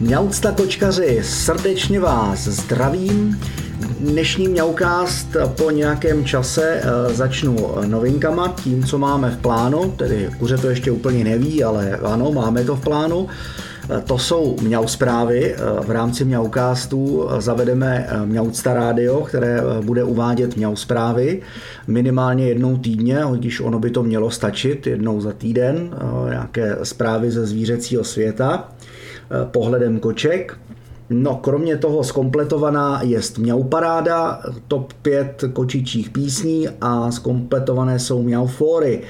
Mňaucta kočkaři, srdečně vás zdravím. Dnešní Mňaukást po nějakém čase eh, začnu novinkama, tím, co máme v plánu, tedy kuře to ještě úplně neví, ale ano, máme to v plánu. Eh, to jsou Mňau zprávy. Eh, v rámci Mňaukástů zavedeme Mňaucta rádio, které bude uvádět Mňau zprávy minimálně jednou týdně, když ono by to mělo stačit, jednou za týden, nějaké zprávy ze zvířecího světa. Eh, pohledem koček. No, kromě toho skompletovaná je Mňau Paráda, top 5 kočičích písní a skompletované jsou Mňau Fóry.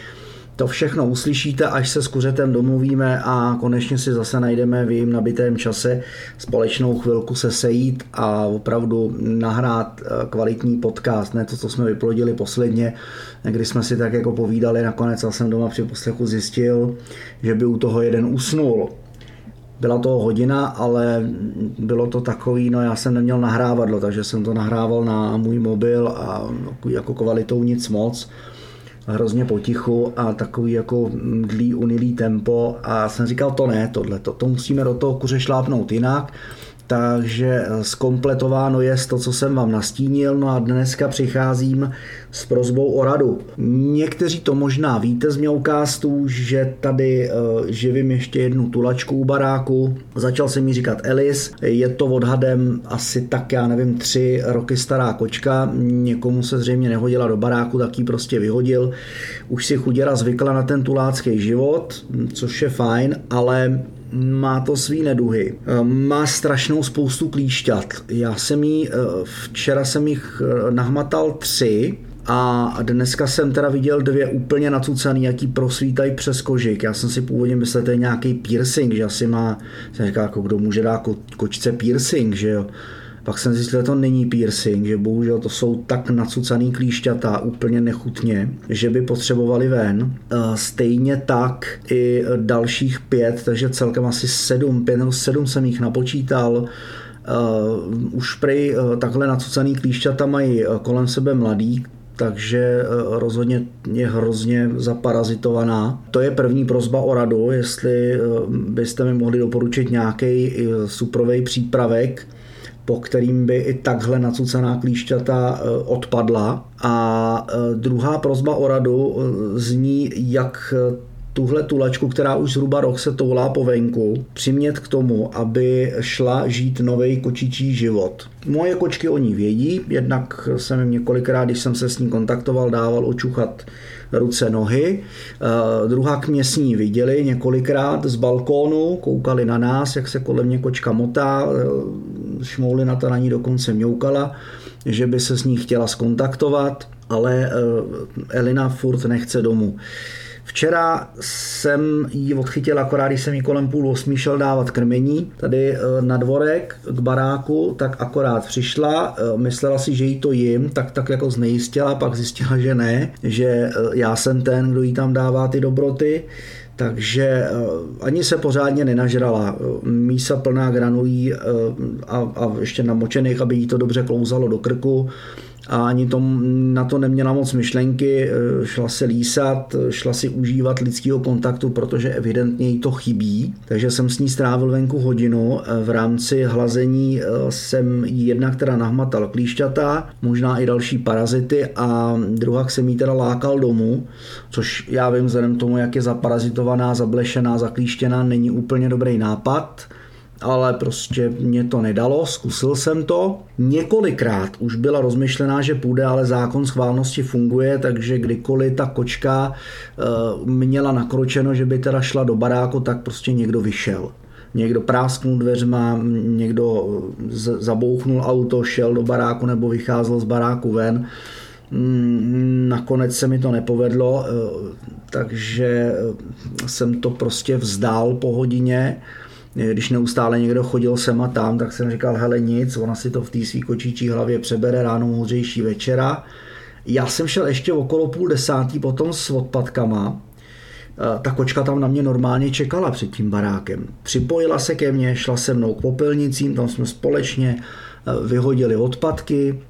To všechno uslyšíte, až se s kuřetem domluvíme a konečně si zase najdeme v jejím nabitém čase společnou chvilku se sejít a opravdu nahrát eh, kvalitní podcast, ne to, co jsme vyplodili posledně, kdy jsme si tak jako povídali, nakonec já jsem doma při poslechu zjistil, že by u toho jeden usnul. Byla to hodina, ale bylo to takový, no já jsem neměl nahrávadlo, takže jsem to nahrával na můj mobil a jako kvalitou nic moc. Hrozně potichu a takový jako dlý, unilý tempo. A jsem říkal, to ne, tohle, to, to musíme do toho kuře šlápnout jinak. Takže zkompletováno je to, co jsem vám nastínil, no a dneska přicházím s prozbou o radu. Někteří to možná víte z Mňoukástů, že tady uh, živím ještě jednu tulačku u baráku. Začal jsem mi říkat Elis, je to odhadem asi tak, já nevím, tři roky stará kočka. Někomu se zřejmě nehodila do baráku, tak ji prostě vyhodil. Už si chuděra zvykla na ten tulácký život, což je fajn, ale má to svý neduhy. Má strašnou spoustu klíšťat. Já jsem jí, včera jsem jich nahmatal tři, a dneska jsem teda viděl dvě úplně nacucaný, jaký prosvítají přes kožik. Já jsem si původně myslel, že to je nějaký piercing, že asi má, jsem říkal, jako kdo může dát ko, kočce piercing, že jo. Pak jsem zjistil, že to není piercing, že bohužel to jsou tak nacucaný klíšťata úplně nechutně, že by potřebovali ven. Stejně tak i dalších pět, takže celkem asi sedm, pět nebo sedm jsem jich napočítal. Uh, už prej uh, takhle nacucaný klíšťata mají kolem sebe mladý, takže eh, rozhodně je hrozně zaparazitovaná. To je první prozba o radu, jestli eh, byste mi mohli doporučit nějaký eh, suprový přípravek, po kterým by i takhle nacucená klíšťata odpadla. A druhá prozba o radu zní, jak tuhle tulačku, která už zhruba rok se toulá po venku, přimět k tomu, aby šla žít nový kočičí život. Moje kočky o ní vědí, jednak jsem jim několikrát, když jsem se s ní kontaktoval, dával očuchat ruce, nohy. Uh, druhá mě s ní viděli několikrát z balkónu, koukali na nás, jak se kolem mě kočka motá, uh, šmoulina ta na ní dokonce mňoukala, že by se s ní chtěla skontaktovat, ale uh, Elina furt nechce domů. Včera jsem ji odchytil akorát, když jsem ji kolem půl osmi šel dávat krmení tady eh, na dvorek k baráku, tak akorát přišla, eh, myslela si, že jí to jim, tak tak jako znejistila, pak zjistila, že ne, že eh, já jsem ten, kdo jí tam dává ty dobroty, takže ani se pořádně nenažrala. Mísa plná granulí a, a ještě namočených, aby jí to dobře klouzalo do krku a ani tom, na to neměla moc myšlenky, eh, šla se lísat, šla si užívat lidského kontaktu, protože evidentně jí to chybí. Takže jsem s ní strávil venku hodinu. Eh, v rámci hlazení eh, jsem jí jedna, která nahmatal klíšťata, možná i další parazity a druhá jsem jí teda lákal domů, což já vím vzhledem tomu, jak je zaparazitovaná, zablešená, zaklíštěná, není úplně dobrý nápad ale prostě mě to nedalo, zkusil jsem to. Několikrát už byla rozmyšlená, že půjde, ale zákon schválnosti funguje, takže kdykoliv ta kočka eh, měla nakročeno, že by teda šla do baráku, tak prostě někdo vyšel. Někdo prásknul dveřma, někdo zabouchnul auto, šel do baráku nebo vycházel z baráku ven. Mm, nakonec se mi to nepovedlo, eh, takže eh, jsem to prostě vzdál po hodině když neustále někdo chodil sem a tam, tak jsem říkal, hele nic, ona si to v té svý kočičí hlavě přebere ráno moudřejší večera. Já jsem šel ještě okolo půl desátý potom s odpadkama, e, ta kočka tam na mě normálně čekala před tím barákem. Připojila se ke mně, šla se mnou k popelnicím, tam jsme společně e, vyhodili odpadky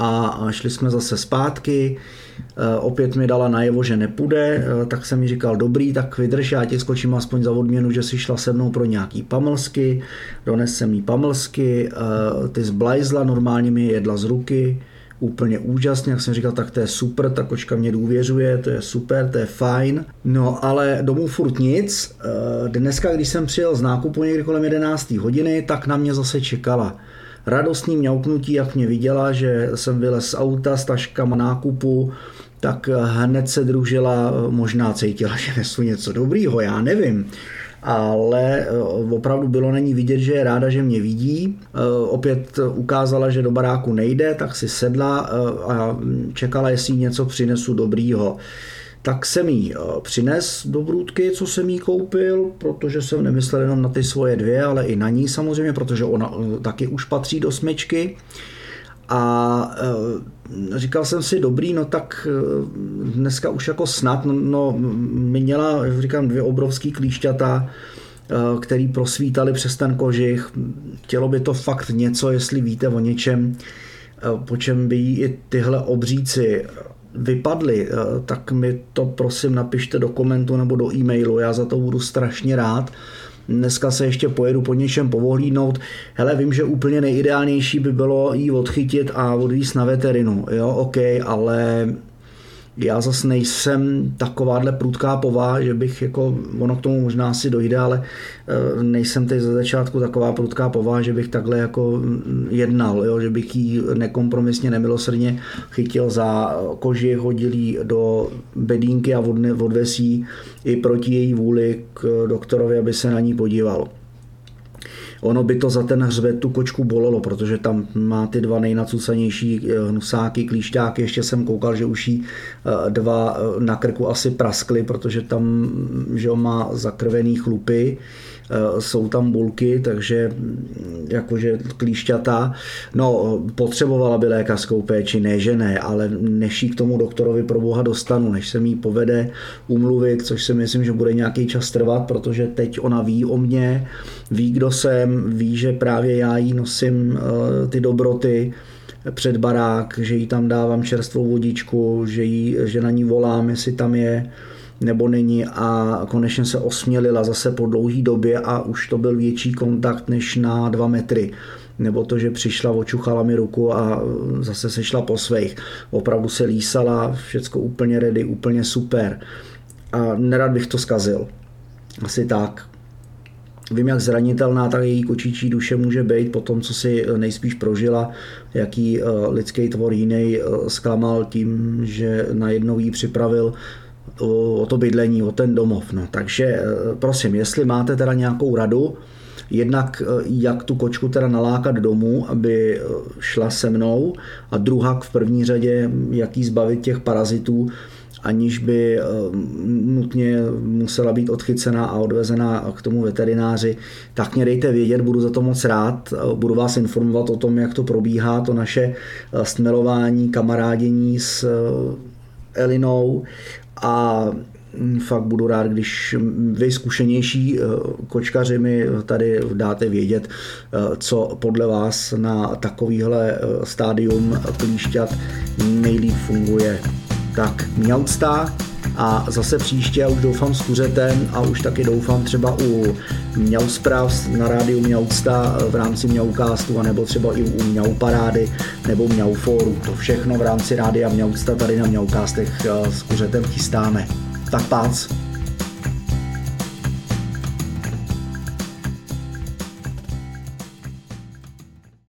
a šli jsme zase zpátky. Eh, opět mi dala najevo, že nepůjde, eh, tak jsem mi říkal, dobrý, tak vydrž, já ti skočím aspoň za odměnu, že si šla se mnou pro nějaký pamlsky, dones jsem jí pamlsky, eh, ty zblajzla, normálně mi jedla z ruky, úplně úžasně, jak jsem říkal, tak to je super, ta kočka mě důvěřuje, to je super, to je fajn. No ale domů furt nic. Dneska, když jsem přijel z nákupu někdy kolem 11. hodiny, tak na mě zase čekala radostný mňauknutí, jak mě viděla, že jsem vylez z auta s taškama nákupu, tak hned se družila, možná cítila, že nesu něco dobrýho, já nevím ale eh, opravdu bylo na ní vidět, že je ráda, že mě vidí. Eh, opět ukázala, že do baráku nejde, tak si sedla eh, a čekala, jestli něco přinesu dobrýho tak jsem jí eh, přines do brůdky, co jsem jí koupil, protože jsem nemyslel jenom na ty svoje dvě, ale i na ní samozřejmě, protože ona eh, taky už patří do smečky. A eh, říkal jsem si, dobrý, no tak dneska už jako snad, no, no měla, říkám, dvě obrovský klíšťata, který prosvítali přes ten kožich. Chtělo by to fakt něco, jestli víte o něčem, po čem by jí i tyhle obříci vypadly, eh, tak mi to prosím napište do komentu nebo do e-mailu, já za to budu strašně rád. Dneska se ještě pojedu po něčem povohlídnout. Hele, vím, že úplně nejideálnější by bylo jí odchytit a odvízt na veterinu. Jo, OK, ale já zase nejsem takováhle prudká pová, že bych jako, ono k tomu možná si dojde, ale eh, nejsem teď ze začátku taková prudká pová, že bych takhle jako mm, jednal, jo? že bych jí nekompromisně, nemilosrdně chytil za koži, hodil jí do bedínky a odvesí i proti její vůli k doktorovi, aby se na ní podíval ono by to za ten hřbet tu kočku bolelo, protože tam má ty dva nejnacucanější eh, hnusáky, klíšťáky, ještě jsem koukal, že už jí eh, dva eh, na krku asi praskly, protože tam že má zakrvený chlupy jsou tam bulky, takže mm, jakože klíšťata, no potřebovala by lékařskou péči, ne že ne, ale než k tomu doktorovi pro boha dostanu, než se mi povede umluvit, což si myslím, že bude nějaký čas trvat, protože teď ona ví o mně, ví, kdo jsem, ví, že právě já jí nosím eh, ty dobroty, před barák, že jí tam dávám čerstvou vodičku, že, jí, že na ní volám, jestli tam je nebo není a konečně se osmělila zase po dlouhé době a už to byl větší kontakt než na dva metry nebo to, že přišla, očuchala mi ruku a zase se šla po svých. Opravdu se lísala, všecko úplně ready, úplně super. A nerad bych to zkazil. Asi tak. Vím, jak zranitelná ta její kočičí duše může být po tom, co si nejspíš prožila, jaký eh, lidský tvor jiný eh, zklamal tím, že najednou jí připravil o to bydlení, o ten domov. No, takže eh, prosím, jestli máte teda nějakou radu, jednak eh, jak tu kočku teda nalákat domů, aby eh, šla se mnou a druhá v první řadě, jak jí zbavit těch parazitů, aniž by nutně musela být odchycená a odvezená k tomu veterináři, tak mě dejte vědět, budu za to moc rád, budu vás informovat o tom, jak to probíhá, to naše stmelování, kamarádění s Elinou a fakt budu rád, když vy zkušenější eh, kočkaři mi tady dáte vědět, eh, co podle vás na takovýhle eh, stádium klíšťat nejlíp funguje. Tak mňaucta a zase příště, už doufám s kuřetem a už taky doufám třeba u Mňau zpráv na rádiu Mňaucta v rámci Mňaukástu, nebo třeba i u Mňau parády nebo Mňau fóru. To všechno v rámci rádia Mňaucta tady na Mňaukástech s kuřetem chystáme. Tak pác.